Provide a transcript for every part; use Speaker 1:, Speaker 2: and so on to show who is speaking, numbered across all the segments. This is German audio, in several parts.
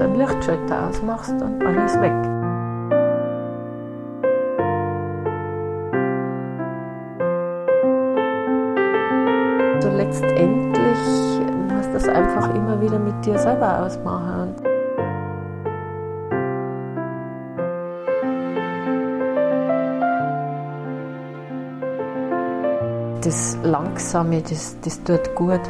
Speaker 1: einen Lichtschalter ausmachst und alles weg. So letztendlich musst du das einfach immer wieder mit dir selber ausmachen. das Langsame, das, das tut gut.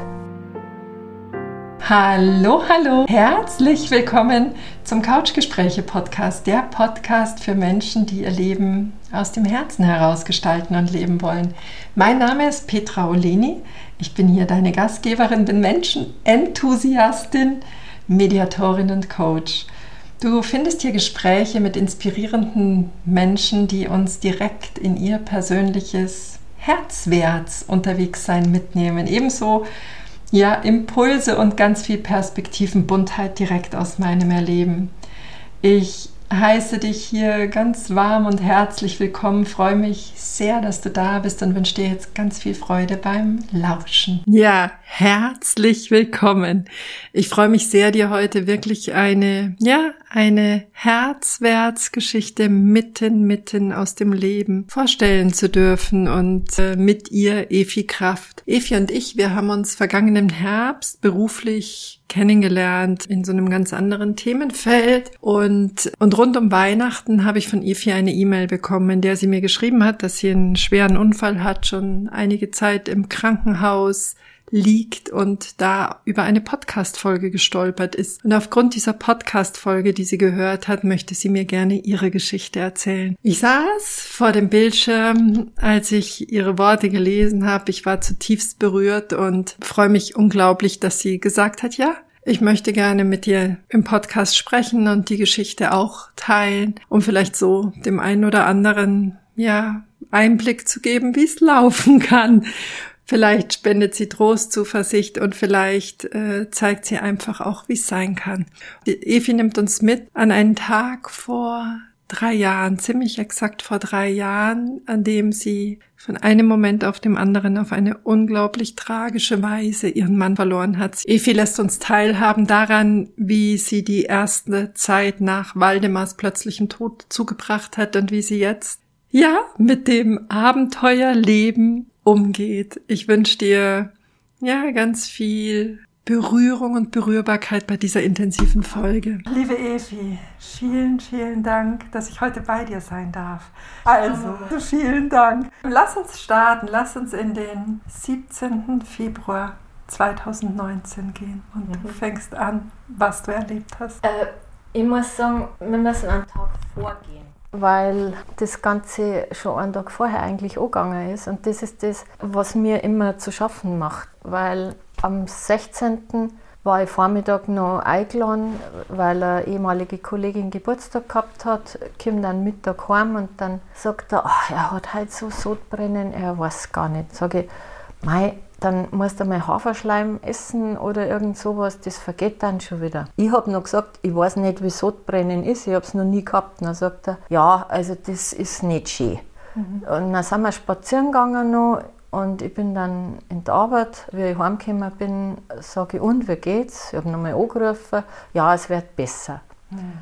Speaker 2: Hallo, hallo, herzlich willkommen zum Couchgespräche Podcast, der Podcast für Menschen, die ihr Leben aus dem Herzen heraus gestalten und leben wollen. Mein Name ist Petra Oleni, ich bin hier deine Gastgeberin, bin Menschenenthusiastin, Mediatorin und Coach. Du findest hier Gespräche mit inspirierenden Menschen, die uns direkt in ihr persönliches Herzwärts unterwegs sein mitnehmen. Ebenso ja, Impulse und ganz viel Perspektivenbuntheit direkt aus meinem Erleben. Ich heiße dich hier ganz warm und herzlich willkommen. Freue mich sehr, dass du da bist und wünsche dir jetzt ganz viel Freude beim Lauschen. Ja, herzlich willkommen. Ich freue mich sehr, dir heute wirklich eine, ja, eine Herzwärtsgeschichte mitten, mitten aus dem Leben vorstellen zu dürfen und äh, mit ihr Efi Kraft. Efi und ich, wir haben uns vergangenen Herbst beruflich kennengelernt in so einem ganz anderen Themenfeld. Und, und rund um Weihnachten habe ich von Efi eine E-Mail bekommen, in der sie mir geschrieben hat, dass sie einen schweren Unfall hat, schon einige Zeit im Krankenhaus liegt und da über eine Podcast-Folge gestolpert ist. Und aufgrund dieser Podcast-Folge, die sie gehört hat, möchte sie mir gerne ihre Geschichte erzählen. Ich saß vor dem Bildschirm, als ich ihre Worte gelesen habe. Ich war zutiefst berührt und freue mich unglaublich, dass sie gesagt hat, ja, ich möchte gerne mit dir im Podcast sprechen und die Geschichte auch teilen, um vielleicht so dem einen oder anderen, ja, Einblick zu geben, wie es laufen kann. Vielleicht spendet sie Trost, Zuversicht und vielleicht äh, zeigt sie einfach auch, wie es sein kann. Die Evi nimmt uns mit an einen Tag vor drei Jahren, ziemlich exakt vor drei Jahren, an dem sie von einem Moment auf dem anderen auf eine unglaublich tragische Weise ihren Mann verloren hat. Evi lässt uns teilhaben daran, wie sie die erste Zeit nach Waldemars plötzlichem Tod zugebracht hat und wie sie jetzt ja mit dem Abenteuerleben umgeht. Ich wünsche dir ja ganz viel Berührung und Berührbarkeit bei dieser intensiven Folge. Liebe Evi, vielen, vielen Dank, dass ich heute bei dir sein darf. Also, vielen Dank. Lass uns starten, lass uns in den 17. Februar 2019 gehen und mhm. du fängst an, was du erlebt hast.
Speaker 1: Äh, ich muss sagen, wir müssen einen Tag vorgehen weil das Ganze schon einen Tag vorher eigentlich angegangen ist. Und das ist das, was mir immer zu schaffen macht, weil am 16. war ich Vormittag noch eingeladen, weil eine ehemalige Kollegin Geburtstag gehabt hat, kommt dann Mittag heim und dann sagt er, oh, er hat halt so Sodbrennen, er weiß gar nicht. Sage ich, mei, dann musst du mal Haferschleim essen oder irgend sowas, das vergeht dann schon wieder. Ich habe noch gesagt, ich weiß nicht, wie Sodbrennen ist, ich habe es noch nie gehabt. dann sagt er, ja, also das ist nicht schön. Mhm. Und dann sind wir spazieren gegangen noch und ich bin dann in der Arbeit, wie ich heimgekommen bin, sage ich, und wie geht's? Ich habe nochmal angerufen, ja, es wird besser.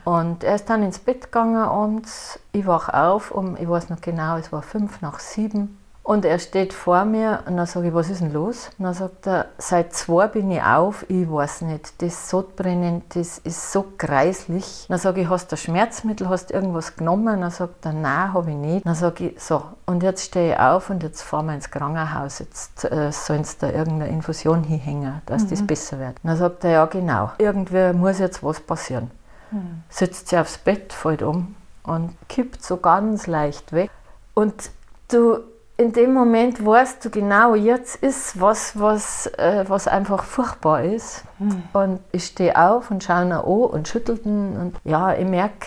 Speaker 1: Und er ist dann ins Bett gegangen abends. Ich wache auf um, ich weiß noch genau, es war fünf nach sieben. Und er steht vor mir und dann sage ich, was ist denn los? Und dann sagt er, seit zwei bin ich auf, ich weiß nicht, das Sodbrennen, das ist so kreislich. Dann sage ich, hast du Schmerzmittel, hast du irgendwas genommen? Dann sagt er, nein, habe ich nicht. Dann sage ich, so, und jetzt stehe ich auf und jetzt fahren wir ins Krankenhaus, jetzt äh, sollen sie da irgendeine Infusion hinhängen, dass mhm. das besser wird. Dann sagt er, ja genau, irgendwie muss jetzt was passieren. Mhm. Sitzt sie aufs Bett, fällt um und kippt so ganz leicht weg. Und du in dem Moment weißt du genau, jetzt ist was, was, äh, was einfach furchtbar ist. Mhm. Und ich stehe auf und schaue ihn an und schüttel ihn. Und ja, ich merke,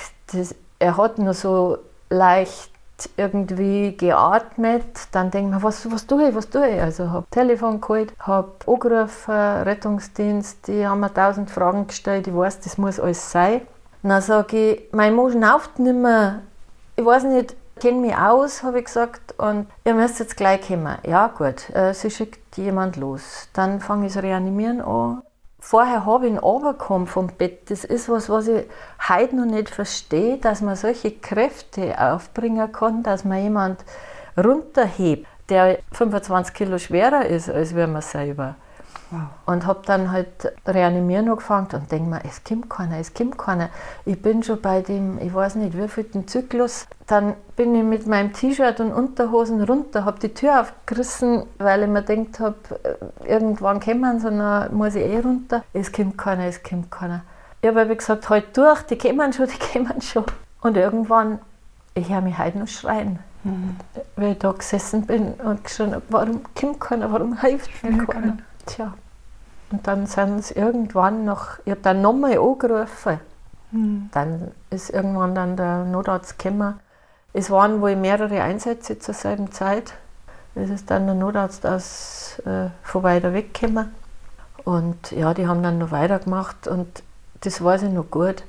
Speaker 1: er hat nur so leicht irgendwie geatmet. Dann denke ich mir, was, was tue ich, was tue ich? Also habe Telefon geholt, habe angerufen, Rettungsdienst, die haben mir tausend Fragen gestellt. Ich weiß, das muss alles sein. Und dann sage ich, mein Mann schnauft nicht mehr. Ich weiß nicht, kenne mich aus, habe ich gesagt, und ihr müsst jetzt gleich kommen. Ja, gut, äh, sie schickt jemand los. Dann fange ich das Reanimieren an. vorher habe ich ihn runtergekommen vom Bett. Das ist was, was ich heute noch nicht verstehe, dass man solche Kräfte aufbringen kann, dass man jemand runterhebt, der 25 Kilo schwerer ist, als wir man selber. Wow. Und habe dann halt reanimieren angefangen und denke mir, es kommt keiner, es kommt keiner. Ich bin schon bei dem, ich weiß nicht, wie viel den Zyklus. Dann bin ich mit meinem T-Shirt und Unterhosen runter, habe die Tür aufgerissen, weil ich mir gedacht habe, äh, irgendwann kommen sie, dann muss ich eh runter. Es kommt keiner, es kommt keiner. Ich habe wie gesagt, halt durch, die kommen schon, die kommen schon. Und irgendwann, ich höre mich heute noch schreien. Mhm. Weil ich da gesessen bin und geschrien habe, warum kommt keiner, warum hilft mir keiner? Tja. Und dann sind sie irgendwann noch, ich habe dann nochmal angerufen. Mhm. Dann ist irgendwann dann der Notarzt gekommen. Es waren wohl mehrere Einsätze zur selben Zeit. Es ist dann der Notarzt aus, äh, von weiter weg gekommen. Und ja, die haben dann noch weitergemacht und das weiß ich noch gut.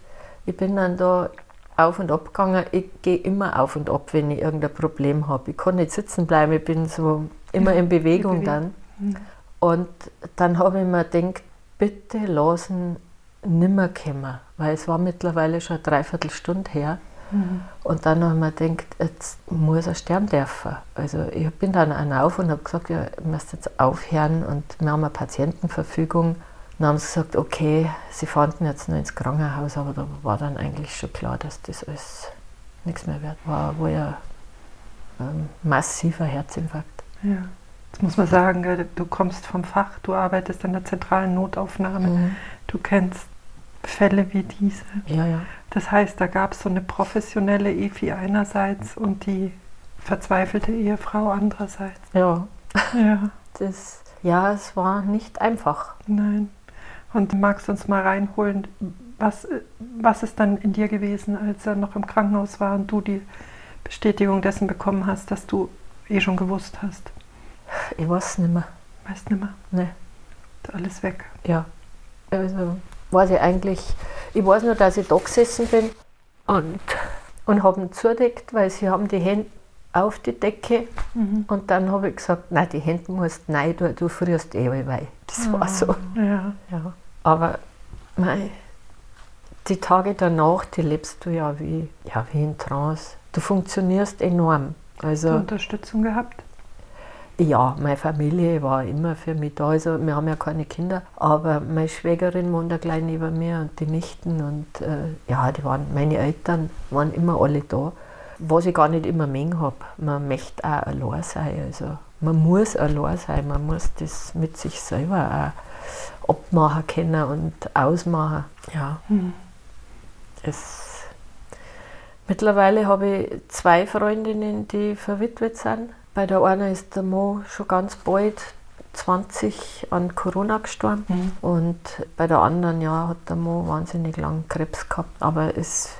Speaker 1: Ich bin dann da auf und ab gegangen. Ich gehe immer auf und ab, wenn ich irgendein Problem habe. Ich kann nicht sitzen bleiben, ich bin so immer in Bewegung dann. Mhm. Und dann habe ich mir gedacht, bitte lassen nimmer kommen, weil es war mittlerweile schon eine Dreiviertelstunde her. Mhm. Und dann habe ich mir gedacht, jetzt muss er sterben dürfen. Also ich bin dann auf und habe gesagt, ja, ihr müsst jetzt aufhören und wir haben eine Patientenverfügung. Dann haben sie gesagt, okay, sie fanden jetzt nur ins Krankenhaus, aber da war dann eigentlich schon klar, dass das alles nichts mehr wert war. War ja ein massiver Herzinfarkt.
Speaker 2: Ja. Das muss man sagen, du kommst vom Fach, du arbeitest in der zentralen Notaufnahme, mhm. du kennst Fälle wie diese.
Speaker 1: Ja, ja.
Speaker 2: Das heißt, da gab es so eine professionelle EFI einerseits und die verzweifelte Ehefrau andererseits.
Speaker 1: Ja. Ja. Das, ja, es war nicht einfach.
Speaker 2: Nein. Und magst du uns mal reinholen, was, was ist dann in dir gewesen, als er noch im Krankenhaus war und du die Bestätigung dessen bekommen hast, dass du eh schon gewusst hast?
Speaker 1: Ich weiß es nicht mehr.
Speaker 2: Weißt nicht mehr?
Speaker 1: Nein.
Speaker 2: Alles weg?
Speaker 1: Ja. Also weiß ich eigentlich, ich weiß nur, dass ich da gesessen bin und, und habe ihn zudeckt, weil sie haben die Hände auf die Decke mhm. und dann habe ich gesagt, nein, die Hände musst nein, du, du frierst eh weil Das war so.
Speaker 2: Ah, ja.
Speaker 1: ja. Aber mei, die Tage danach, die lebst du ja wie, ja wie in Trance. Du funktionierst enorm. Also,
Speaker 2: Unterstützung gehabt?
Speaker 1: Ja, meine Familie war immer für mich da. Also wir haben ja keine Kinder, aber meine Schwägerin wohnt ja gleich neben mir und die Nichten und äh, ja, die waren, meine Eltern waren immer alle da. Was ich gar nicht immer mengen habe. Man möchte auch allein sein. Also man muss allein sein, man muss das mit sich selber auch abmachen können und ausmachen. Ja. Hm. Es, mittlerweile habe ich zwei Freundinnen, die verwitwet sind bei der einen ist der Mo schon ganz bald 20 an Corona gestorben mhm. und bei der anderen ja, hat der Mo wahnsinnig lang Krebs gehabt, aber es ist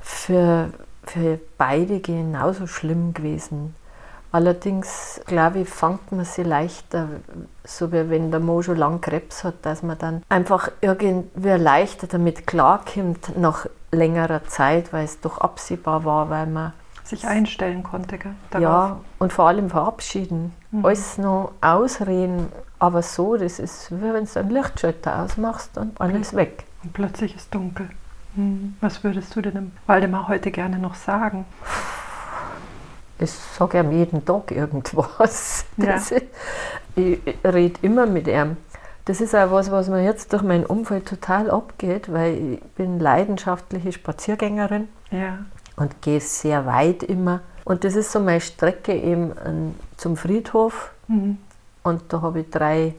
Speaker 1: für, für beide genauso schlimm gewesen. Allerdings, glaube ich, fängt man sie leichter, so wie wenn der Mo schon lang Krebs hat, dass man dann einfach irgendwie leichter damit klarkommt nach längerer Zeit, weil es doch absehbar war, weil man
Speaker 2: sich einstellen konnte. Gell,
Speaker 1: ja, und vor allem verabschieden. Mhm. Alles noch ausreden, aber so, das ist wie wenn du einen Lichtschalter ausmachst und alles weg.
Speaker 2: Und plötzlich ist dunkel. Mhm. Was würdest du denn Waldemar heute gerne noch sagen?
Speaker 1: Ich sage ihm jeden Tag irgendwas. Ja. Ist, ich rede immer mit ihm. Das ist auch was, was mir jetzt durch mein Umfeld total abgeht, weil ich bin leidenschaftliche Spaziergängerin.
Speaker 2: Ja
Speaker 1: und gehe sehr weit immer. Und das ist so meine Strecke eben zum Friedhof. Mhm. Und da habe ich drei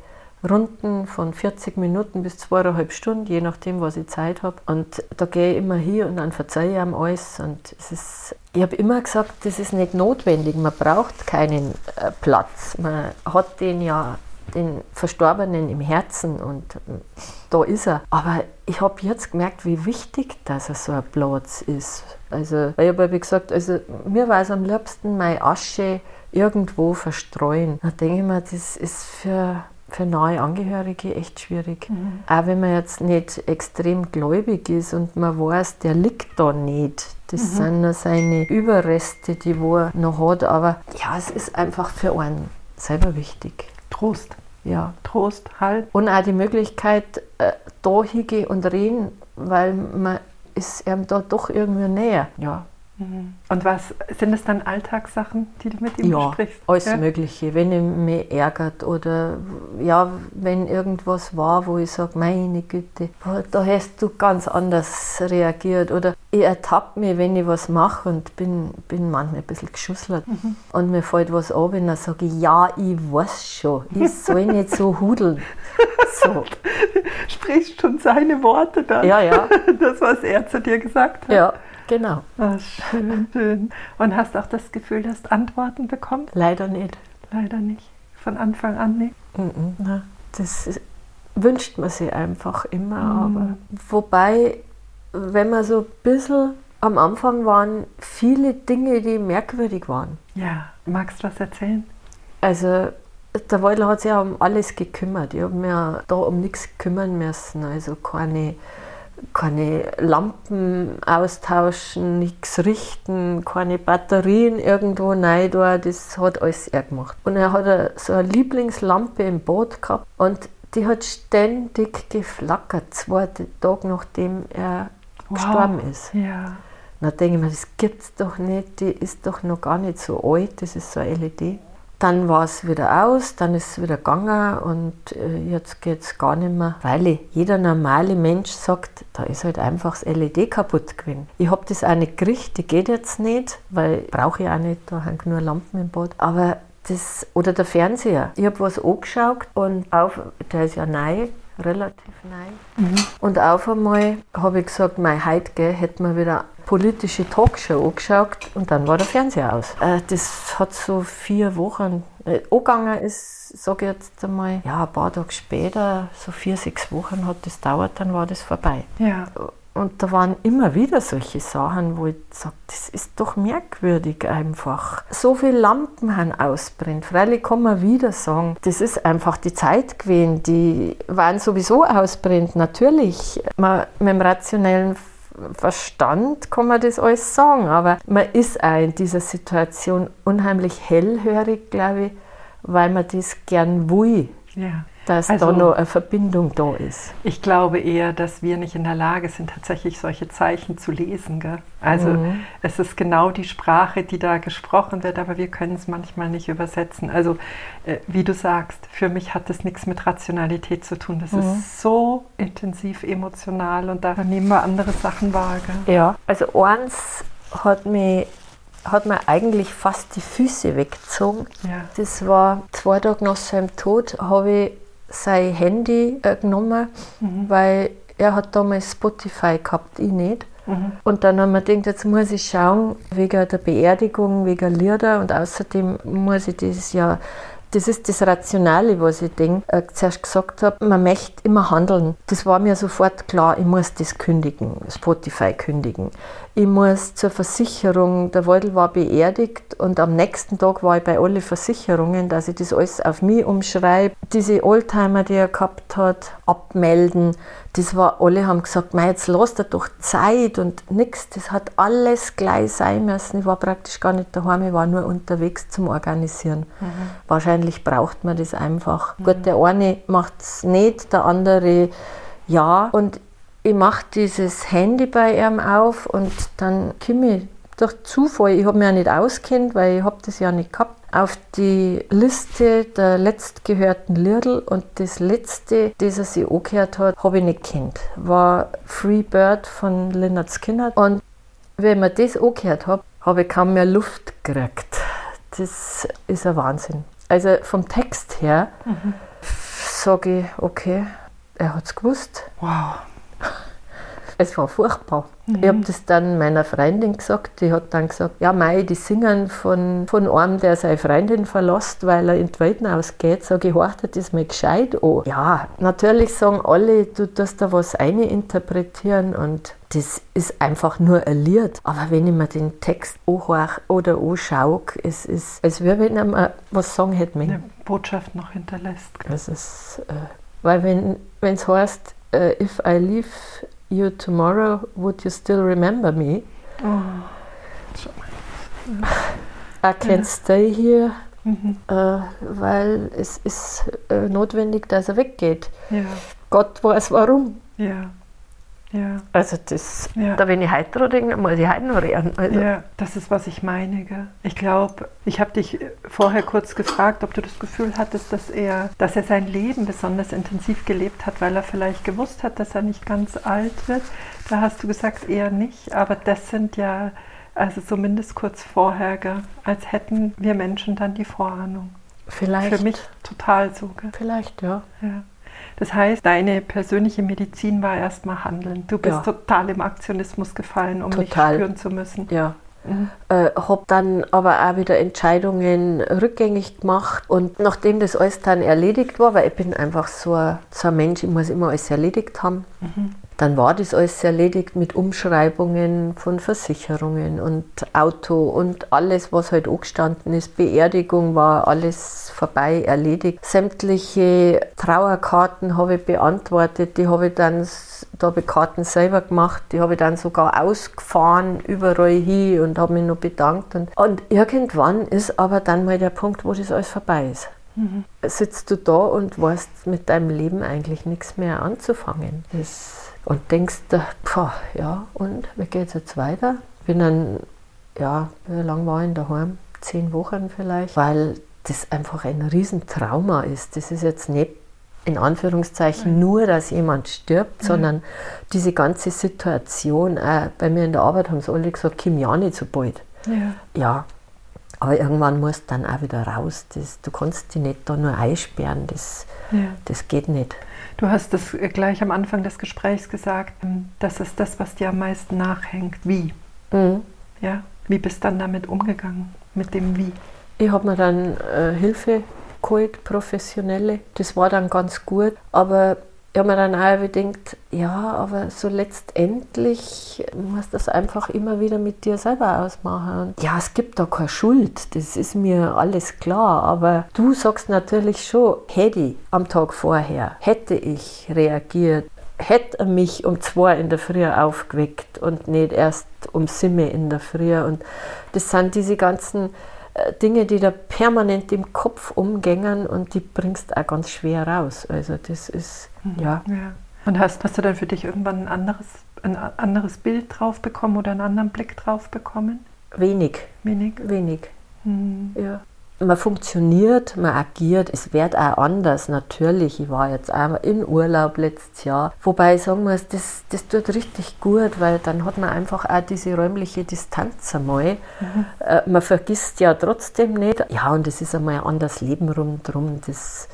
Speaker 1: Runden von 40 Minuten bis zweieinhalb Stunden, je nachdem, was ich Zeit habe. Und da gehe ich immer hier und dann verzeihe ich ihm alles. Und es ist, ich habe immer gesagt, das ist nicht notwendig. Man braucht keinen äh, Platz. Man hat den ja den Verstorbenen im Herzen und äh, da ist er. Aber ich habe jetzt gemerkt, wie wichtig dass er so ein Platz ist. Also, weil ich habe wie gesagt, also mir war es am liebsten meine Asche irgendwo verstreuen. Da denke ich mir, das ist für, für neue Angehörige echt schwierig. Mhm. Auch wenn man jetzt nicht extrem gläubig ist und man weiß, der liegt da nicht. Das mhm. sind nur seine Überreste, die wo er noch hat. Aber ja, es ist einfach für einen selber wichtig.
Speaker 2: Trost. Ja. Trost, Halt.
Speaker 1: Und auch die Möglichkeit, äh, da hingehen und reden, weil man ist ihm da doch irgendwie näher. Ja.
Speaker 2: Mhm. Und was sind es dann Alltagssachen, die du mit ihm
Speaker 1: ja,
Speaker 2: besprichst?
Speaker 1: Alles ja, alles Mögliche. Wenn er mich ärgert oder ja, wenn irgendwas war, wo ich sage, meine Güte, da hast du ganz anders reagiert. Oder ich ertappe mich, wenn ich was mache und bin, bin manchmal ein bisschen geschusselt. Mhm. Und mir fällt was ab und dann sage ich, ja, ich weiß schon, ich soll nicht so hudeln.
Speaker 2: So. Sprichst schon seine Worte dann.
Speaker 1: Ja, ja.
Speaker 2: Das, was er zu dir gesagt hat.
Speaker 1: Ja. Genau.
Speaker 2: Ach, schön, schön. Und hast auch das Gefühl, dass du Antworten bekommst?
Speaker 1: Leider nicht.
Speaker 2: Leider nicht. Von Anfang an nicht?
Speaker 1: Mm das ist, wünscht man sich einfach immer. Mhm. Aber wobei, wenn man so ein bisschen am Anfang waren viele Dinge, die merkwürdig waren.
Speaker 2: Ja, magst du was erzählen?
Speaker 1: Also der Waldler hat sich ja um alles gekümmert. Ich habe mir da um nichts kümmern müssen. Also keine keine Lampen austauschen, nichts richten, keine Batterien irgendwo rein da, das hat alles er gemacht. Und er hat so eine Lieblingslampe im Boot gehabt und die hat ständig geflackert, zwei Tage nachdem er wow. gestorben ist.
Speaker 2: Ja.
Speaker 1: Dann denke ich mir, das gibt es doch nicht, die ist doch noch gar nicht so alt, das ist so eine LED. Dann war es wieder aus, dann ist es wieder gegangen und äh, jetzt geht es gar nicht mehr, weil jeder normale Mensch sagt, da ist halt einfach das LED kaputt gewesen. Ich habe das auch nicht gekriegt, die geht jetzt nicht, weil brauche ich auch nicht, da hängen nur Lampen im Bad. Aber das, oder der Fernseher. Ich habe was angeschaut und auf, der ist ja neu, relativ neu. Mhm. Und auf einmal habe ich gesagt, mein heute hätte man wieder politische Talkshow angeschaut und dann war der Fernseher aus. Äh, das hat so vier Wochen äh, angegangen ist, sage ich jetzt einmal, ja, ein paar Tage später, so vier, sechs Wochen hat das dauert, dann war das vorbei.
Speaker 2: Ja.
Speaker 1: Und da waren immer wieder solche Sachen, wo ich sage, das ist doch merkwürdig einfach. So viele Lampen haben ausbrennt. Freilich kann man wieder sagen, das ist einfach die Zeit gewesen, die waren sowieso ausbrennt. Natürlich, man, mit dem rationellen Verstand kann man das alles sagen, aber man ist auch in dieser Situation unheimlich hellhörig, glaube ich, weil man das gern will.
Speaker 2: Ja.
Speaker 1: Dass also, da noch eine Verbindung da ist.
Speaker 2: Ich glaube eher, dass wir nicht in der Lage sind, tatsächlich solche Zeichen zu lesen. Gell? Also mhm. es ist genau die Sprache, die da gesprochen wird, aber wir können es manchmal nicht übersetzen. Also äh, wie du sagst, für mich hat das nichts mit Rationalität zu tun. Das mhm. ist so intensiv emotional und da nehmen wir andere Sachen wahr. Gell?
Speaker 1: Ja, also eins hat mich hat mir eigentlich fast die Füße weggezogen.
Speaker 2: Ja.
Speaker 1: Das war zwei Tage nach seinem Tod, habe ich sein Handy äh, genommen, mhm. weil er hat damals Spotify gehabt, ich nicht. Mhm. Und dann haben wir gedacht, jetzt muss ich schauen, wegen der Beerdigung, wegen Lieder und außerdem muss ich das ja das ist das Rationale, was ich denke, äh, zuerst gesagt habe, man möchte immer handeln. Das war mir sofort klar, ich muss das kündigen, Spotify kündigen. Ich muss zur Versicherung, der Waldel war beerdigt und am nächsten Tag war ich bei allen Versicherungen, dass ich das alles auf mich umschreibe. Diese Oldtimer, die er gehabt hat, abmelden. Das war, alle haben gesagt, jetzt lass dir doch Zeit und nichts. Das hat alles gleich sein müssen. Ich war praktisch gar nicht daheim, ich war nur unterwegs zum Organisieren. Mhm. Wahrscheinlich braucht man das einfach. Mhm. Gut, der eine macht es nicht, der andere ja. Und ich mache dieses Handy bei ihm auf und dann komme ich durch Zufall, ich habe mich ja nicht auskennt, weil ich habe das ja nicht gehabt, auf die Liste der letztgehörten Liedl und das letzte, das er sich angehört hat, habe ich nicht kennt. War Free Bird von Leonard Skinner und wenn ich das angehört habe, habe ich kaum mehr Luft gekriegt. Das ist ein Wahnsinn. Also vom Text her mhm. sage ich, okay, er hat es gewusst.
Speaker 2: Wow.
Speaker 1: Es war furchtbar. Ich habe das dann meiner Freundin gesagt. Die hat dann gesagt, ja Mai, die singen von, von einem, der seine Freundin verlässt, weil er in die Welt ausgeht. Sag ich, horcht das mal gescheit an. Ja, natürlich sagen alle, du darfst da was eininterpretieren und das ist einfach nur ein Lied. Aber wenn ich mir den Text anhöre oder anschaue, es ist, als würde ich mir was sagen hätte.
Speaker 2: Eine Botschaft noch hinterlässt.
Speaker 1: Das ist, äh, weil wenn es heißt, uh, if I leave you tomorrow, would you still remember me?
Speaker 2: Oh.
Speaker 1: I can't stay here mhm. äh, weil es ist äh, notwendig, dass er weggeht.
Speaker 2: Ja.
Speaker 1: Gott weiß warum.
Speaker 2: Ja. Ja.
Speaker 1: Also das, ja. da wenn ich heute dran denke, muss ich heute noch reden.
Speaker 2: Also. Ja, das ist, was ich meine. Gell? Ich glaube, ich habe dich vorher kurz gefragt, ob du das Gefühl hattest, dass er, dass er sein Leben besonders intensiv gelebt hat, weil er vielleicht gewusst hat, dass er nicht ganz alt wird. Da hast du gesagt, eher nicht. Aber das sind ja, also zumindest kurz vorher, gell? als hätten wir Menschen dann die Vorahnung.
Speaker 1: Vielleicht.
Speaker 2: Für mich total so.
Speaker 1: Gell? Vielleicht, ja.
Speaker 2: ja. Das heißt, deine persönliche Medizin war erstmal Handeln. Du bist ja. total im Aktionismus gefallen, um total. nicht spüren zu müssen.
Speaker 1: Ja. Mhm. Äh, habe dann aber auch wieder Entscheidungen rückgängig gemacht und nachdem das alles dann erledigt war, weil ich bin einfach so ein, so ein Mensch, ich muss immer alles erledigt haben, mhm. Dann war das alles erledigt mit Umschreibungen von Versicherungen und Auto und alles, was halt angestanden ist. Beerdigung war alles vorbei, erledigt. Sämtliche Trauerkarten habe ich beantwortet, die habe ich dann, da habe ich Karten selber gemacht, die habe ich dann sogar ausgefahren, überall hin und habe mich noch bedankt. Und, und irgendwann ist aber dann mal der Punkt, wo das alles vorbei ist. Mhm. Sitzt du da und weißt mit deinem Leben eigentlich nichts mehr anzufangen. Das und denkst, boah, ja, und wie geht es jetzt weiter? Bin dann, ja, wie lange war ich daheim? Zehn Wochen vielleicht, weil das einfach ein Riesentrauma ist. Das ist jetzt nicht in Anführungszeichen nur, dass jemand stirbt, mhm. sondern diese ganze Situation, äh, bei mir in der Arbeit haben sie alle gesagt, Kim ja nicht so bald. Ja. ja. Aber irgendwann musst du dann auch wieder raus. Das, du kannst dich nicht da nur einsperren, das, ja. das geht nicht.
Speaker 2: Du hast das gleich am Anfang des Gesprächs gesagt, ähm, das ist das, was dir am meisten nachhängt. Wie? Mhm. Ja? Wie bist du dann damit umgegangen, mit dem Wie?
Speaker 1: Ich habe mir dann äh, Hilfe geholt, professionelle. Das war dann ganz gut, aber ich habe mir dann auch gedacht, ja, aber so letztendlich musst du das einfach immer wieder mit dir selber ausmachen. Und ja, es gibt da keine Schuld, das ist mir alles klar, aber du sagst natürlich schon, hätte ich am Tag vorher, hätte ich reagiert, hätte er mich um zwei in der Früh aufgeweckt und nicht erst um sieben in der Früh. Und das sind diese ganzen Dinge, die da permanent im Kopf umgängen und die bringst auch ganz schwer raus. Also das ist, mhm. ja. ja.
Speaker 2: Und hast, hast du dann für dich irgendwann ein anderes, ein anderes Bild drauf bekommen oder einen anderen Blick drauf bekommen?
Speaker 1: Wenig.
Speaker 2: Wenig?
Speaker 1: Wenig. Mhm. Ja man funktioniert, man agiert. Es wird auch anders, natürlich. Ich war jetzt einmal in Urlaub letztes Jahr. Wobei ich sagen muss, das, das tut richtig gut, weil dann hat man einfach auch diese räumliche Distanz einmal. Mhm. Äh, man vergisst ja trotzdem nicht. Ja, und es ist einmal ein anderes Leben rundherum. Das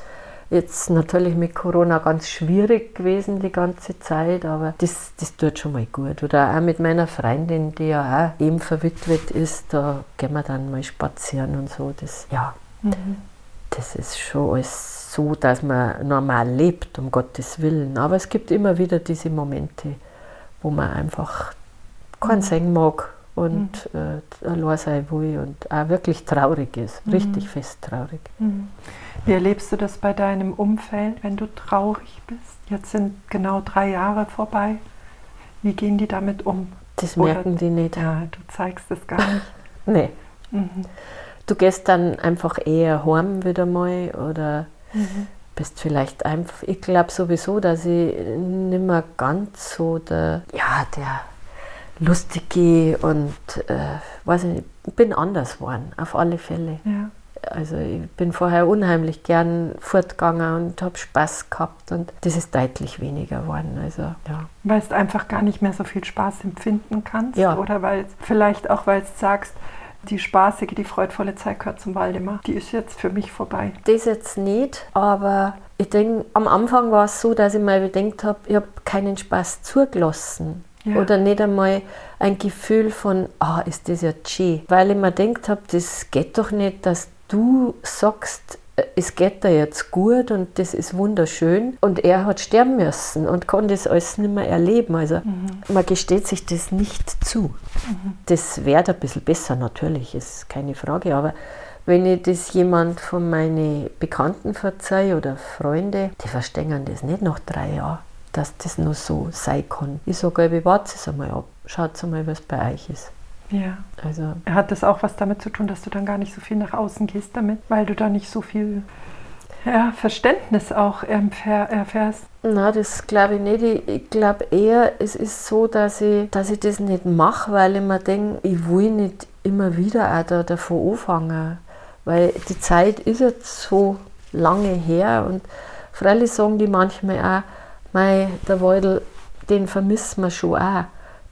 Speaker 1: Jetzt natürlich mit Corona ganz schwierig gewesen die ganze Zeit, aber das, das tut schon mal gut. Oder auch mit meiner Freundin, die ja auch eben verwitwet ist, da gehen wir dann mal spazieren und so. Das, ja, mhm. das ist schon alles so, dass man normal lebt, um Gottes Willen. Aber es gibt immer wieder diese Momente, wo man einfach keinen mhm. singen mag und mhm. äh, allein sein will und auch wirklich traurig ist, mhm. richtig fest traurig.
Speaker 2: Wie erlebst du das bei deinem Umfeld, wenn du traurig bist? Jetzt sind genau drei Jahre vorbei. Wie gehen die damit um?
Speaker 1: Das merken Oder, die nicht.
Speaker 2: Ja, du zeigst es gar nicht.
Speaker 1: nee. Mhm. Du gehst dann einfach eher heim wieder mal oder mhm. bist vielleicht einfach. Ich glaube sowieso, dass ich nicht mehr ganz so der, ja, der lustige und äh, weiß ich nicht, bin anders geworden, auf alle Fälle. Ja. Also ich bin vorher unheimlich gern fortgegangen und habe Spaß gehabt und das ist deutlich weniger geworden. Also, ja.
Speaker 2: Weil du einfach gar nicht mehr so viel Spaß empfinden kannst
Speaker 1: ja.
Speaker 2: oder weil vielleicht auch, weil du sagst, die spaßige, die freudvolle Zeit gehört zum Waldemar. Die ist jetzt für mich vorbei.
Speaker 1: Das jetzt nicht, aber ich denke, am Anfang war es so, dass ich mir gedacht habe, ich habe keinen Spaß zugelassen. Ja. Oder nicht einmal ein Gefühl von, ah, ist das ja schön. Weil ich mir gedacht habe, das geht doch nicht, dass du sagst, äh, es geht da jetzt gut und das ist wunderschön und er hat sterben müssen und kann das alles nicht mehr erleben. Also mhm. man gesteht sich das nicht zu. Mhm. Das wäre ein bisschen besser natürlich, ist keine Frage, aber wenn ich das jemand von meinen Bekannten verzeihe oder Freunde, die verstehen das nicht nach drei Jahren, dass das nur so sein kann. Ich sage, ich warte es einmal ab, schaut mal, was bei euch ist.
Speaker 2: Ja. Also. Hat das auch was damit zu tun, dass du dann gar nicht so viel nach außen gehst damit, weil du da nicht so viel ja, Verständnis auch erfährst?
Speaker 1: Na, das glaube ich nicht. Ich glaube eher, es ist so, dass ich, dass ich das nicht mache, weil ich mir denke, ich will nicht immer wieder auch da davon anfangen. Weil die Zeit ist jetzt so lange her und freilich sagen die manchmal auch, mei, der Waldel, den vermissen wir schon auch.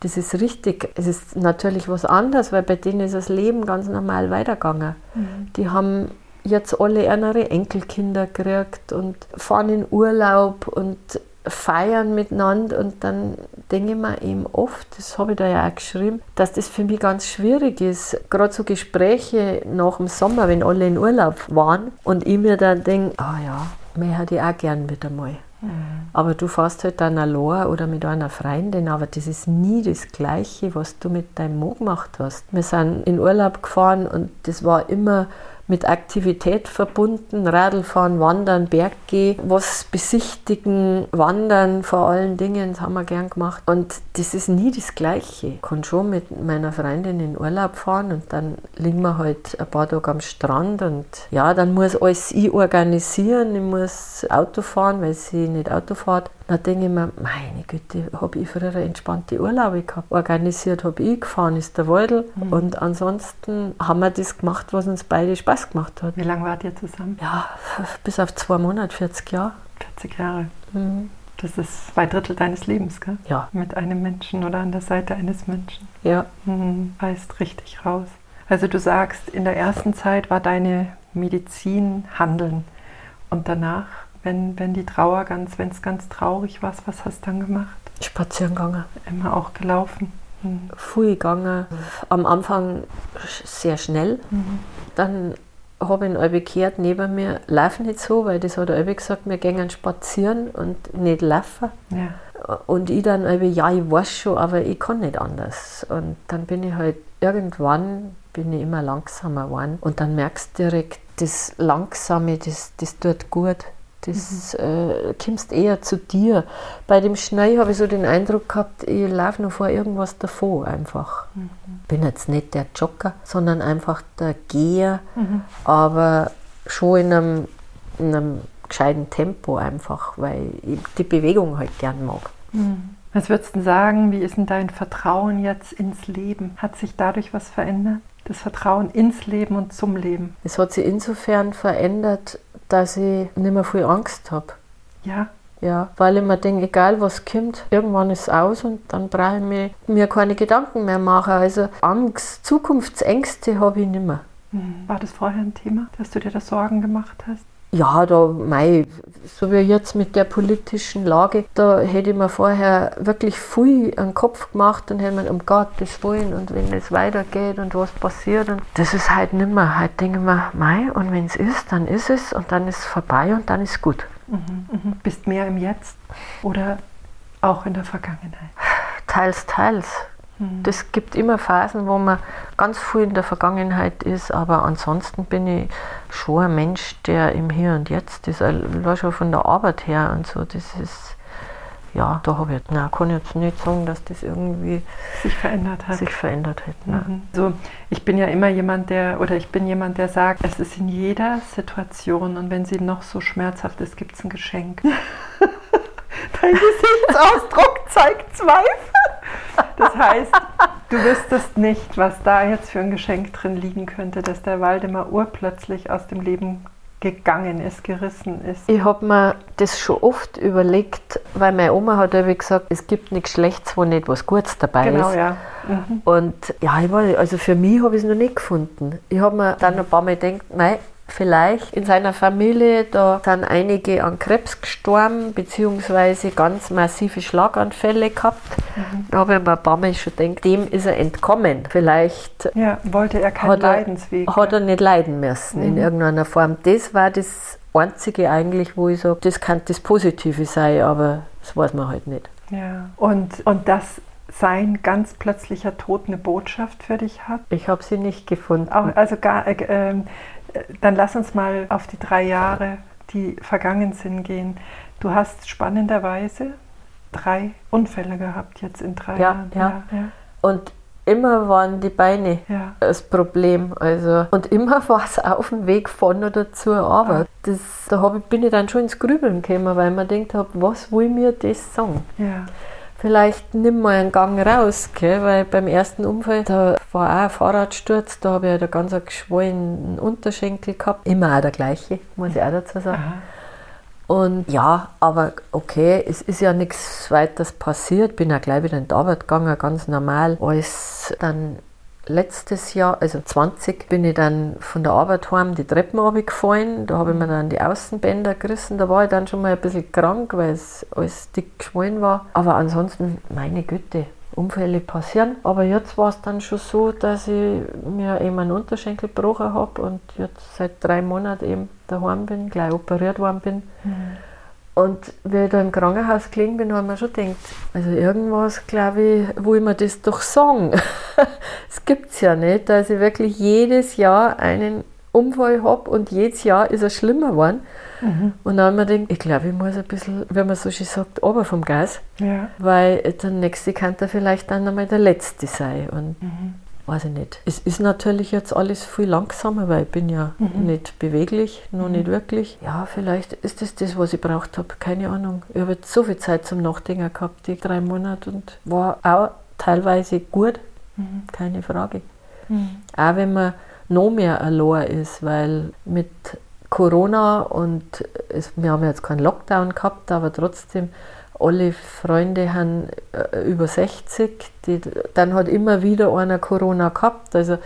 Speaker 1: Das ist richtig. Es ist natürlich was anderes, weil bei denen ist das Leben ganz normal weitergegangen. Mhm. Die haben jetzt alle ihre Enkelkinder gekriegt und fahren in Urlaub und feiern miteinander und dann denke ich mir eben oft, das habe ich da ja auch geschrieben, dass das für mich ganz schwierig ist. Gerade so Gespräche nach dem Sommer, wenn alle in Urlaub waren und ich mir dann denke, ah oh ja, mehr hätte ich auch gern wieder mal. Mhm. Aber du fährst halt dann allein oder mit einer Freundin, aber das ist nie das Gleiche, was du mit deinem Mo gemacht hast. Wir sind in Urlaub gefahren und das war immer mit Aktivität verbunden, Radlfahren, Wandern, Berggehen, was besichtigen, Wandern vor allen Dingen, das haben wir gern gemacht. Und das ist nie das Gleiche. Ich kann schon mit meiner Freundin in Urlaub fahren und dann liegen wir halt ein paar Tage am Strand und ja, dann muss alles ich organisieren, ich muss Auto fahren, weil sie nicht Auto fährt. Da denke ich mir, meine Güte, habe ich früher entspannte Urlaube gehabt. Organisiert habe ich, gefahren ist der Waldel. Mhm. Und ansonsten haben wir das gemacht, was uns beide Spaß gemacht hat.
Speaker 2: Wie lange wart ihr zusammen?
Speaker 1: Ja, bis auf zwei Monate, 40 Jahre.
Speaker 2: 40 Jahre. Mhm. Das ist zwei Drittel deines Lebens, gell?
Speaker 1: Ja.
Speaker 2: Mit einem Menschen oder an der Seite eines Menschen.
Speaker 1: Ja.
Speaker 2: Mhm. Richtig raus. Also du sagst, in der ersten Zeit war deine Medizin Handeln. Und danach wenn, wenn die Trauer ganz, wenn es ganz traurig war, was hast du dann gemacht?
Speaker 1: Spazieren gegangen.
Speaker 2: Immer auch gelaufen.
Speaker 1: Mhm. Früh gegangen. Am Anfang sehr schnell. Mhm. Dann habe ich ihn bekehrt neben mir, lauf nicht so, weil das hat er gesagt, wir gehen spazieren und nicht laufen.
Speaker 2: Ja.
Speaker 1: Und ich dann ja, ich weiß schon, aber ich kann nicht anders. Und dann bin ich halt irgendwann, bin ich immer langsamer geworden. Und dann merkst du direkt, das Langsame, das, das tut gut. Das äh, kommst eher zu dir. Bei dem Schnee habe ich so den Eindruck gehabt, ich laufe noch vor irgendwas davor einfach. Mhm. Bin jetzt nicht der Jogger, sondern einfach der Geher, mhm. aber schon in einem, in einem gescheiten Tempo einfach, weil ich die Bewegung halt gern mag.
Speaker 2: Mhm. Was würdest du sagen, wie ist denn dein Vertrauen jetzt ins Leben? Hat sich dadurch was verändert? Das Vertrauen ins Leben und zum Leben?
Speaker 1: Es hat sich insofern verändert, dass ich nicht mehr viel Angst habe.
Speaker 2: Ja.
Speaker 1: Ja, weil ich mir denke, egal was kommt, irgendwann ist es aus und dann brauche ich mir, mir keine Gedanken mehr machen. Also Angst, Zukunftsängste habe ich nicht mehr.
Speaker 2: Hm. War das vorher ein Thema, dass du dir da Sorgen gemacht hast?
Speaker 1: Ja, da, mei, so wie jetzt mit der politischen Lage, da hätte ich mir vorher wirklich viel an den Kopf gemacht und hätte mir um Gottes Willen und wenn es weitergeht und was passiert. Und das ist halt nicht mehr. Halt denke ich mir, mei, und wenn es ist, dann ist es und dann ist es vorbei und dann ist gut.
Speaker 2: Mhm, mhm. Bist mehr im Jetzt oder auch in der Vergangenheit?
Speaker 1: Teils, teils. Das gibt immer Phasen, wo man ganz viel in der Vergangenheit ist, aber ansonsten bin ich schon ein Mensch, der im Hier und Jetzt ist, war schon von der Arbeit her und so. Das ist, ja, da habe ich, na, kann ich jetzt nicht sagen, dass das irgendwie
Speaker 2: sich verändert hat.
Speaker 1: Sich verändert hat.
Speaker 2: Mhm. So, ich bin ja immer jemand, der, oder ich bin jemand, der sagt, es ist in jeder Situation und wenn sie noch so schmerzhaft ist, gibt es ein Geschenk. Dein Gesichtsausdruck zeigt Zweifel. Das heißt, du wüsstest nicht, was da jetzt für ein Geschenk drin liegen könnte, dass der Waldemar urplötzlich aus dem Leben gegangen ist, gerissen ist.
Speaker 1: Ich habe mir das schon oft überlegt, weil meine Oma hat irgendwie gesagt, es gibt nichts Schlechtes, wo nicht was Gutes dabei
Speaker 2: genau,
Speaker 1: ist.
Speaker 2: Genau, ja. Mhm.
Speaker 1: Und ja, ich war, also für mich habe ich es noch nicht gefunden. Ich habe mir dann ein paar Mal gedacht, nein, vielleicht in seiner Familie, da sind einige an Krebs gestorben, beziehungsweise ganz massive Schlaganfälle gehabt. Mhm. Da habe ich mir ein paar Mal schon gedacht, dem ist er entkommen. Vielleicht
Speaker 2: ja, wollte er keinen Leidensweg.
Speaker 1: Hat er nicht leiden müssen mhm. in irgendeiner Form. Das war das Einzige eigentlich, wo ich sage, das kann das Positive sein, aber das weiß man halt nicht.
Speaker 2: Ja, und, und das sein ganz plötzlicher Tod eine Botschaft für dich hat?
Speaker 1: Ich habe sie nicht gefunden.
Speaker 2: Auch, also gar, äh, äh, dann lass uns mal auf die drei Jahre, die vergangen sind, gehen. Du hast spannenderweise drei Unfälle gehabt jetzt in drei
Speaker 1: ja,
Speaker 2: Jahren.
Speaker 1: Ja. ja. Und immer waren die Beine
Speaker 2: Ja.
Speaker 1: das Problem. Also, und immer war es auf dem Weg von oder zur Arbeit. Das, da hab ich, bin ich dann schon ins Grübeln gekommen, weil man denkt hab, was will mir das sagen?
Speaker 2: Ja.
Speaker 1: Vielleicht nimm mal einen Gang raus, gell? weil beim ersten Unfall, da war auch ein Fahrradsturz, da habe ich einen ganz geschwollenen Unterschenkel gehabt. Immer auch der gleiche, muss ich auch dazu sagen.
Speaker 2: Aha.
Speaker 1: Und ja, aber okay, es ist ja nichts weiteres passiert. Bin ja gleich wieder in die Arbeit gegangen, ganz normal. Als dann letztes Jahr, also 20, bin ich dann von der Arbeit heim die Treppen runtergefallen. Da habe ich mir dann die Außenbänder gerissen. Da war ich dann schon mal ein bisschen krank, weil es alles dick geschwollen war. Aber ansonsten, meine Güte, Unfälle passieren. Aber jetzt war es dann schon so, dass ich mir eben einen Unterschenkel gebrochen habe und jetzt seit drei Monaten eben daheim bin, gleich operiert worden bin. Und wie ich da im Krankenhaus gelegen bin, habe ich mir schon gedacht, also irgendwas, glaube ich, wo ich mir das doch sagen. Es gibt es ja nicht, dass ich wirklich jedes Jahr einen Unfall habe und jedes Jahr ist er schlimmer geworden. Und dann habe ich mir gedacht, ich glaube, ich muss ein bisschen, wie man so schön sagt, runter vom Gas,
Speaker 2: Ja.
Speaker 1: weil der nächste kann da vielleicht dann einmal der letzte sein. Und weiß ich nicht. Es ist natürlich jetzt alles viel langsamer, weil ich bin ja nicht beweglich, noch nicht wirklich. Ja, vielleicht ist das das, was ich braucht habe. Keine Ahnung. Ich habe jetzt so viel Zeit zum Nachdenken gehabt, die drei Monate und war auch teilweise gut, keine Frage. Auch wenn man noch mehr allein ist, weil mit Corona und es, wir haben jetzt keinen Lockdown gehabt, aber trotzdem alle Freunde haben äh, über 60, die, dann hat immer wieder einer Corona gehabt. Also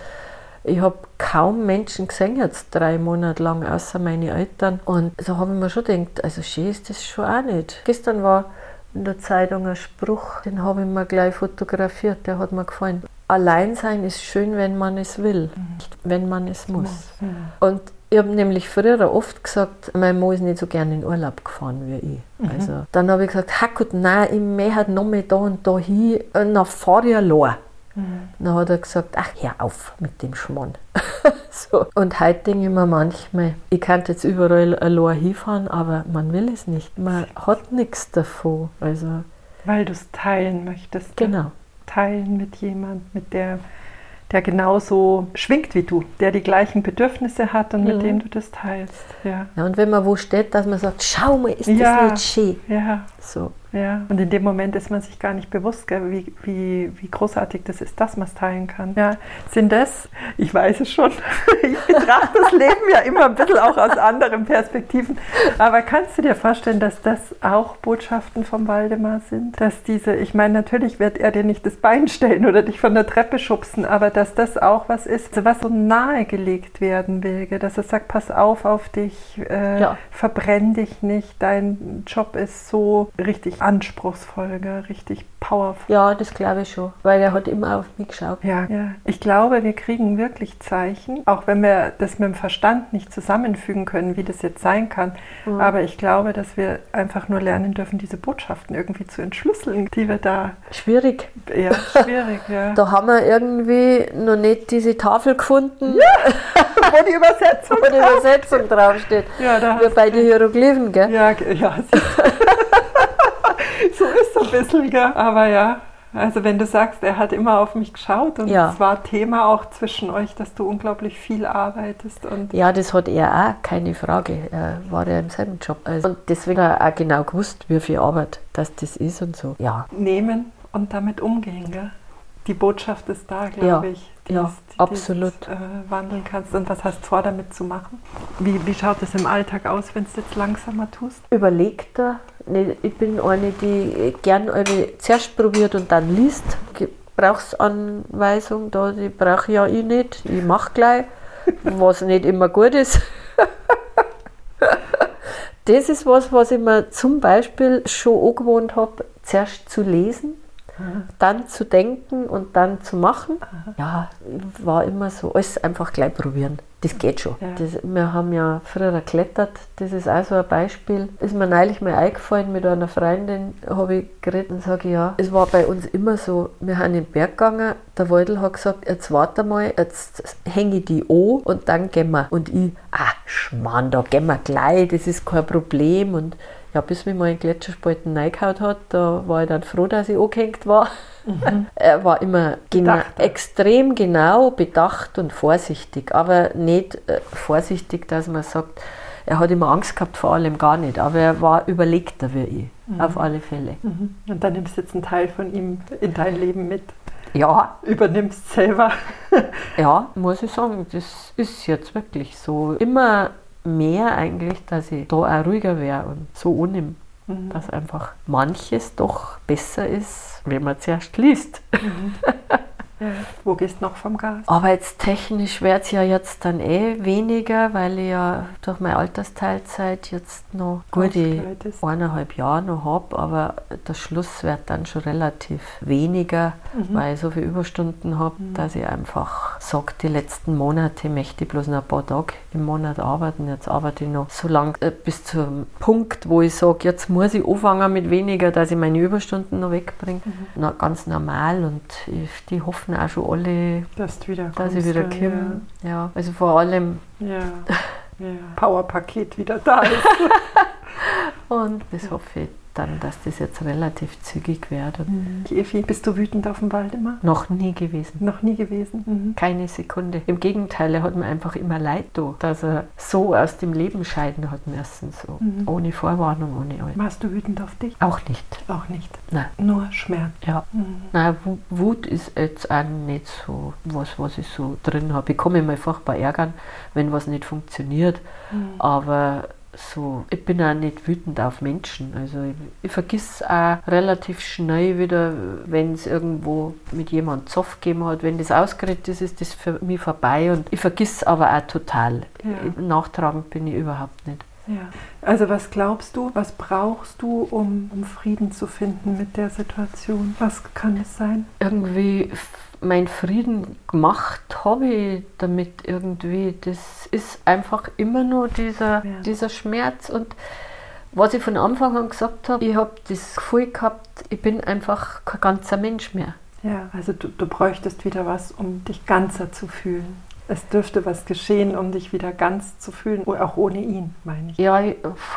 Speaker 1: ich habe kaum Menschen gesehen jetzt drei Monate lang, außer meine Eltern. Und da habe ich mir schon gedacht, also schön ist das schon auch nicht. Gestern war in der Zeitung ein Spruch, den habe ich mir gleich fotografiert, der hat mir gefallen. Allein sein ist schön, wenn man es will, nicht wenn man es muss. Und ich habe nämlich früher oft gesagt, mein Mann ist nicht so gerne in Urlaub gefahren wie ich. Also, dann habe ich gesagt, Hackut, nein, ich möchte noch mal da und da hin, und dann fahre ich allein. Dann hat er gesagt, ach, hör auf mit dem Schmarrn. so. Und heute denke ich mir manchmal, ich könnte jetzt überall allein hinfahren, aber man will es nicht. Man hat nichts davon. Also,
Speaker 2: Weil du es teilen möchtest.
Speaker 1: genau.
Speaker 2: Teilen mit jemand, mit der, der genauso schwingt wie du, der die gleichen Bedürfnisse hat und mit
Speaker 1: Mhm.
Speaker 2: dem du das teilst. Ja.
Speaker 1: Ja, und wenn man wo steht, dass man sagt, schau mal, ist das
Speaker 2: Ja.
Speaker 1: nicht schön?
Speaker 2: Ja,
Speaker 1: So.
Speaker 2: ja. Und in dem Moment ist man sich gar nicht bewusst, gell, wie, wie, wie großartig das ist, dass man es teilen kann. Ja, sind das, ich weiß es schon, ich betrachte das Leben ja immer ein bisschen auch aus anderen Perspektiven, aber kannst du dir vorstellen, dass das auch Botschaften vom Waldemar sind? Dass diese, ich meine, natürlich wird er dir nicht das Bein stellen oder dich von der Treppe schubsen, aber dass das auch was ist, was so nahegelegt werden will, gell? dass er sagt, pass auf auf dich, äh,
Speaker 1: Ja.
Speaker 2: verbrenn dich nicht, dein Job ist so richtig anspruchsvoll, gell? richtig powerful.
Speaker 1: Ja, das glaube ich schon, weil er hat immer auf mich geschaut.
Speaker 2: Ja, ja, ich glaube, wir kriegen wirklich Zeichen, auch wenn wir das mit dem Verstand nicht zusammenfügen können, wie das jetzt sein kann. Aber ich glaube, dass wir einfach nur lernen dürfen, diese Botschaften irgendwie zu entschlüsseln, die wir da
Speaker 1: Schwierig.
Speaker 2: eher schwierig, ja.
Speaker 1: Da haben wir irgendwie noch nicht diese Tafel gefunden,
Speaker 2: Wo die Übersetzung
Speaker 1: wo die Übersetzung draufsteht.
Speaker 2: Ja, da hast
Speaker 1: bei den Hieroglyphen, gell?
Speaker 2: Ja, ja. so ist es ein bisschen, gell? Aber ja, also wenn du sagst, er hat immer auf mich geschaut und
Speaker 1: Ja.
Speaker 2: es war Thema auch zwischen euch, dass du unglaublich viel arbeitest und
Speaker 1: Ja, das hat er auch, keine Frage. Er war ja im selben Job. Also, und deswegen hat er auch genau gewusst, wie viel Arbeit das, das ist und so. Ja,
Speaker 2: nehmen und damit umgehen, gell? Die Botschaft ist da, glaube
Speaker 1: Ja,
Speaker 2: ich.
Speaker 1: ja,
Speaker 2: es-
Speaker 1: absolut.
Speaker 2: es, äh, wandeln kannst. Und was hast du vor, damit zu machen? Wie, wie schaut es im Alltag aus, wenn du es jetzt langsamer tust?
Speaker 1: überlegt Nee, Ich bin eine, die gern eine zuerst probiert und dann liest. Gebrauchsanweisung, da, die brauche ja ich nicht. Ich mache gleich, was nicht immer gut ist. Das ist was, was ich mir zum Beispiel schon angewohnt habe, zuerst zu lesen, dann zu denken und dann zu machen. Ja, war immer so, alles einfach gleich probieren. Das geht schon.
Speaker 2: Ja.
Speaker 1: Das, wir haben ja früher geklettert, das ist auch so ein Beispiel. Ist mir neulich mal eingefallen, mit einer Freundin habe ich geredet und sage, ja, es war bei uns immer so, wir sind in den Berg gegangen, der Waldl hat gesagt, jetzt warte mal, jetzt hänge ich die an und dann gehen wir. Und ich, ah, Schmarrn, da gehen wir gleich, das ist kein Problem. Und ja, bis mich mal in Gletscherspalten reingehauen hat, da war ich dann froh, dass ich angehängt war. Mhm. Er war immer gena extrem genau, bedacht und vorsichtig, aber nicht äh, vorsichtig, dass man sagt, er hat immer Angst gehabt vor allem gar nicht, aber er war überlegter wie ich, mhm. auf alle Fälle.
Speaker 2: Mhm. Und dann nimmst du jetzt einen Teil von ihm in dein Leben mit.
Speaker 1: Ja.
Speaker 2: Übernimmst selber.
Speaker 1: ja, muss ich sagen, das ist jetzt wirklich so. Immer mehr eigentlich, dass ich da auch ruhiger wäre und so unnehme. Mhm. Dass einfach manches doch besser ist, wenn man zuerst liest. Mhm.
Speaker 2: Ja. Wo gehst du noch vom Gas?
Speaker 1: Arbeitstechnisch wird es ja jetzt dann eh weniger, weil ich ja durch meine Altersteilzeit jetzt noch gute eineinhalb Jahre noch habe, aber der Schluss wird dann schon relativ weniger, mhm. weil ich so viele Überstunden habe, mhm. dass ich einfach sage, die letzten Monate möchte ich bloß noch ein paar Tage im Monat arbeiten. Jetzt arbeite ich noch so lange äh, bis zum Punkt, wo ich sage, jetzt muss ich anfangen mit weniger, dass ich meine Überstunden noch wegbringe. Mhm. Na, ganz normal und ich, die hoffen hoffen auch schon alle,
Speaker 2: dass, wieder
Speaker 1: dass ich wieder komme. Ja. ja. also vor allem.
Speaker 2: Ja. ja. Powerpaket wieder da ist.
Speaker 1: Und das hoffe ich dann, dass das jetzt relativ zügig wird.
Speaker 2: Mhm. Evi, bist du wütend auf dem Waldemar?
Speaker 1: Noch nie gewesen.
Speaker 2: Noch nie gewesen?
Speaker 1: Mhm. Keine Sekunde. Im Gegenteil, er hat mir einfach immer leid da, dass er so aus dem Leben scheiden hat müssen. So. Mhm. Ohne Vorwarnung, ohne alles.
Speaker 2: Warst du wütend auf dich?
Speaker 1: Auch nicht.
Speaker 2: Auch nicht?
Speaker 1: Nein.
Speaker 2: Nur Schmerz?
Speaker 1: Ja. Mhm. Nein, Wut ist jetzt auch nicht so was, was ich so drin habe. Ich mich mal furchtbar ärgern, wenn was nicht funktioniert. Mhm. Aber so, ich bin auch nicht wütend auf Menschen. Also ich, ich vergiss auch relativ schnell wieder, wenn es irgendwo mit jemandem Zoff gegeben hat. Wenn das ausgeredet ist, ist das für mich vorbei. Und ich vergiss aber auch total. Ja. Nachtragend bin ich überhaupt nicht.
Speaker 2: Ja. Also was glaubst du, was brauchst du, um, um Frieden zu finden mit der Situation? Was kann es sein?
Speaker 1: Irgendwie mein Frieden gemacht habe ich damit irgendwie. Das ist einfach immer nur dieser, ja. dieser Schmerz und was ich von Anfang an gesagt habe, ich habe das Gefühl gehabt, ich bin einfach kein ganzer Mensch mehr.
Speaker 2: Ja, also du, du bräuchtest wieder was, um dich ganzer zu fühlen. Es dürfte was geschehen, um dich wieder ganz zu fühlen, auch ohne ihn, meine ich.
Speaker 1: Ja,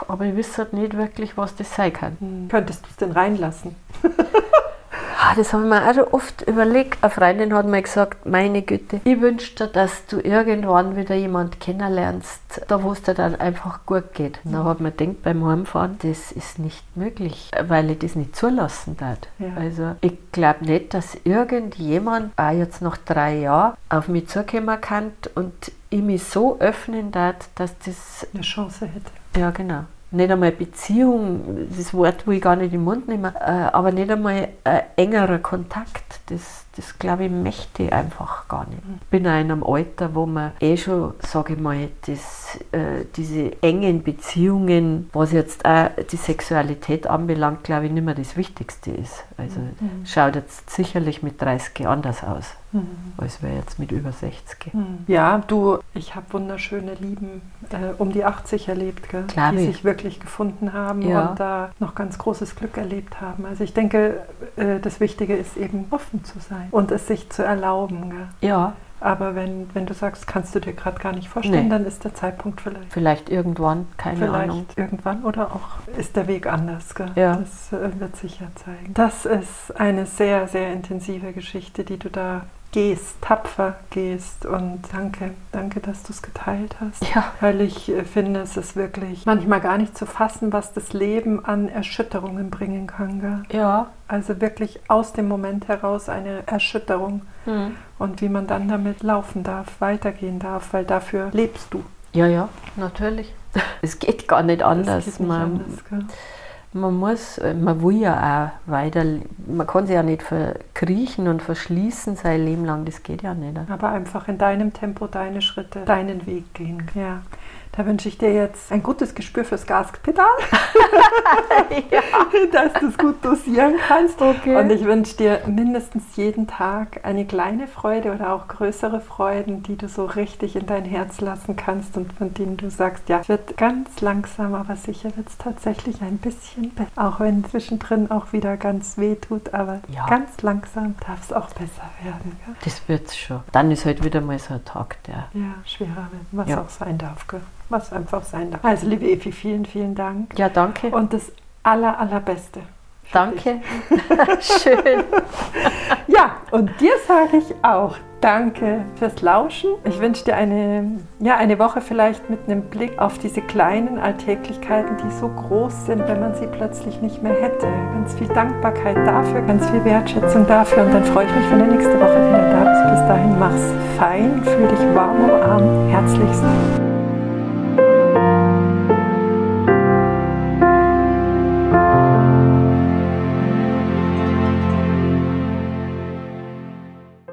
Speaker 1: aber ich wüsste halt nicht wirklich, was das sein kann.
Speaker 2: Hm. Könntest du es denn reinlassen?
Speaker 1: Ah, das habe ich mir auch schon oft überlegt. Eine Freundin hat mir gesagt, meine Güte, ich wünsche dir, dass du irgendwann wieder jemand kennenlernst, da wo es dir dann einfach gut geht. Und dann habe ich mir gedacht, beim Heimfahren, das ist nicht möglich, weil ich das nicht zulassen darf. Ja. Also ich glaube nicht, dass irgendjemand, auch jetzt nach drei Jahren, auf mich zukommen kann und ich mich so öffnen darf, dass das
Speaker 2: eine Chance hätte.
Speaker 1: Ja, genau nicht einmal Beziehung, das Wort will ich gar nicht im Mund nehmen, äh, aber nicht einmal ein engerer Kontakt, das, das glaube ich, möchte ich einfach gar nicht. Ich bin auch in einem Alter, wo man eh schon, sage ich mal, das, äh, diese engen Beziehungen, was jetzt auch die Sexualität anbelangt, glaube ich, nicht mehr das Wichtigste ist. Also mhm. schaut jetzt sicherlich mit 30 anders aus. Mhm. als wäre jetzt mit über 60.
Speaker 2: Mhm. Ja, du, ich habe wunderschöne Lieben äh, um die 80 erlebt, gell?
Speaker 1: Klar,
Speaker 2: die sich wirklich gefunden haben ja. und da noch ganz großes Glück erlebt haben. Also ich denke, äh, das Wichtige ist eben offen zu sein und es sich zu erlauben. Gell?
Speaker 1: Ja.
Speaker 2: Aber wenn, wenn du sagst, kannst du dir gerade gar nicht vorstellen, nee. dann ist der Zeitpunkt vielleicht.
Speaker 1: Vielleicht irgendwann, keine
Speaker 2: vielleicht
Speaker 1: Ahnung.
Speaker 2: Irgendwann oder auch ist der Weg anders. Gell?
Speaker 1: Ja.
Speaker 2: Das äh, wird sich ja zeigen. Das ist eine sehr, sehr intensive Geschichte, die du da gehst, tapfer gehst. Und danke, danke, dass du es geteilt hast.
Speaker 1: Ja.
Speaker 2: Weil ich äh, finde, es ist wirklich manchmal gar nicht zu fassen, was das Leben an Erschütterungen bringen kann. Gell?
Speaker 1: Ja.
Speaker 2: Also wirklich aus dem Moment heraus eine Erschütterung. Mhm. Und wie man dann damit laufen darf, weitergehen darf, weil dafür lebst du.
Speaker 1: Ja, ja, natürlich. Es geht gar nicht anders. Es geht nicht anders? Man muss, äh, man will ja auch weiter, man kann sich ja nicht verkriechen und verschließen sein Leben lang, das geht ja nicht.
Speaker 2: Aber einfach in deinem Tempo deine Schritte, deinen Weg gehen. Ja. Da wünsche ich dir jetzt ein gutes Gespür fürs Gaspedal, ja. dass du es gut dosieren kannst.
Speaker 1: Okay.
Speaker 2: Und ich wünsche dir mindestens jeden Tag eine kleine Freude oder auch größere Freuden, die du so richtig in dein Herz lassen kannst und von denen du sagst, ja, es wird ganz langsam, aber sicher wird es tatsächlich ein bisschen besser. Auch wenn zwischendrin auch wieder ganz weh tut, aber ja. ganz langsam darf es auch besser werden. Gell?
Speaker 1: Das wird es schon. Dann ist halt wieder mal so ein Tag, der
Speaker 2: ja, schwerer wird, was ja. auch sein darf. Gell? Was einfach sein darf. Also liebe Efi, vielen, vielen Dank.
Speaker 1: Ja, danke.
Speaker 2: Und das aller, allerbeste
Speaker 1: Danke. Schön.
Speaker 2: Ja, und dir sage ich auch Danke fürs Lauschen. Ich wünsche dir eine, ja, eine Woche vielleicht mit einem Blick auf diese kleinen Alltäglichkeiten, die so groß sind, wenn man sie plötzlich nicht mehr hätte. Ganz viel Dankbarkeit dafür, ganz viel Wertschätzung dafür. Und dann freue ich mich, wenn du nächste Woche wieder da bist. Bis dahin mach's fein, fühl dich warm umarmt. Herzlichst.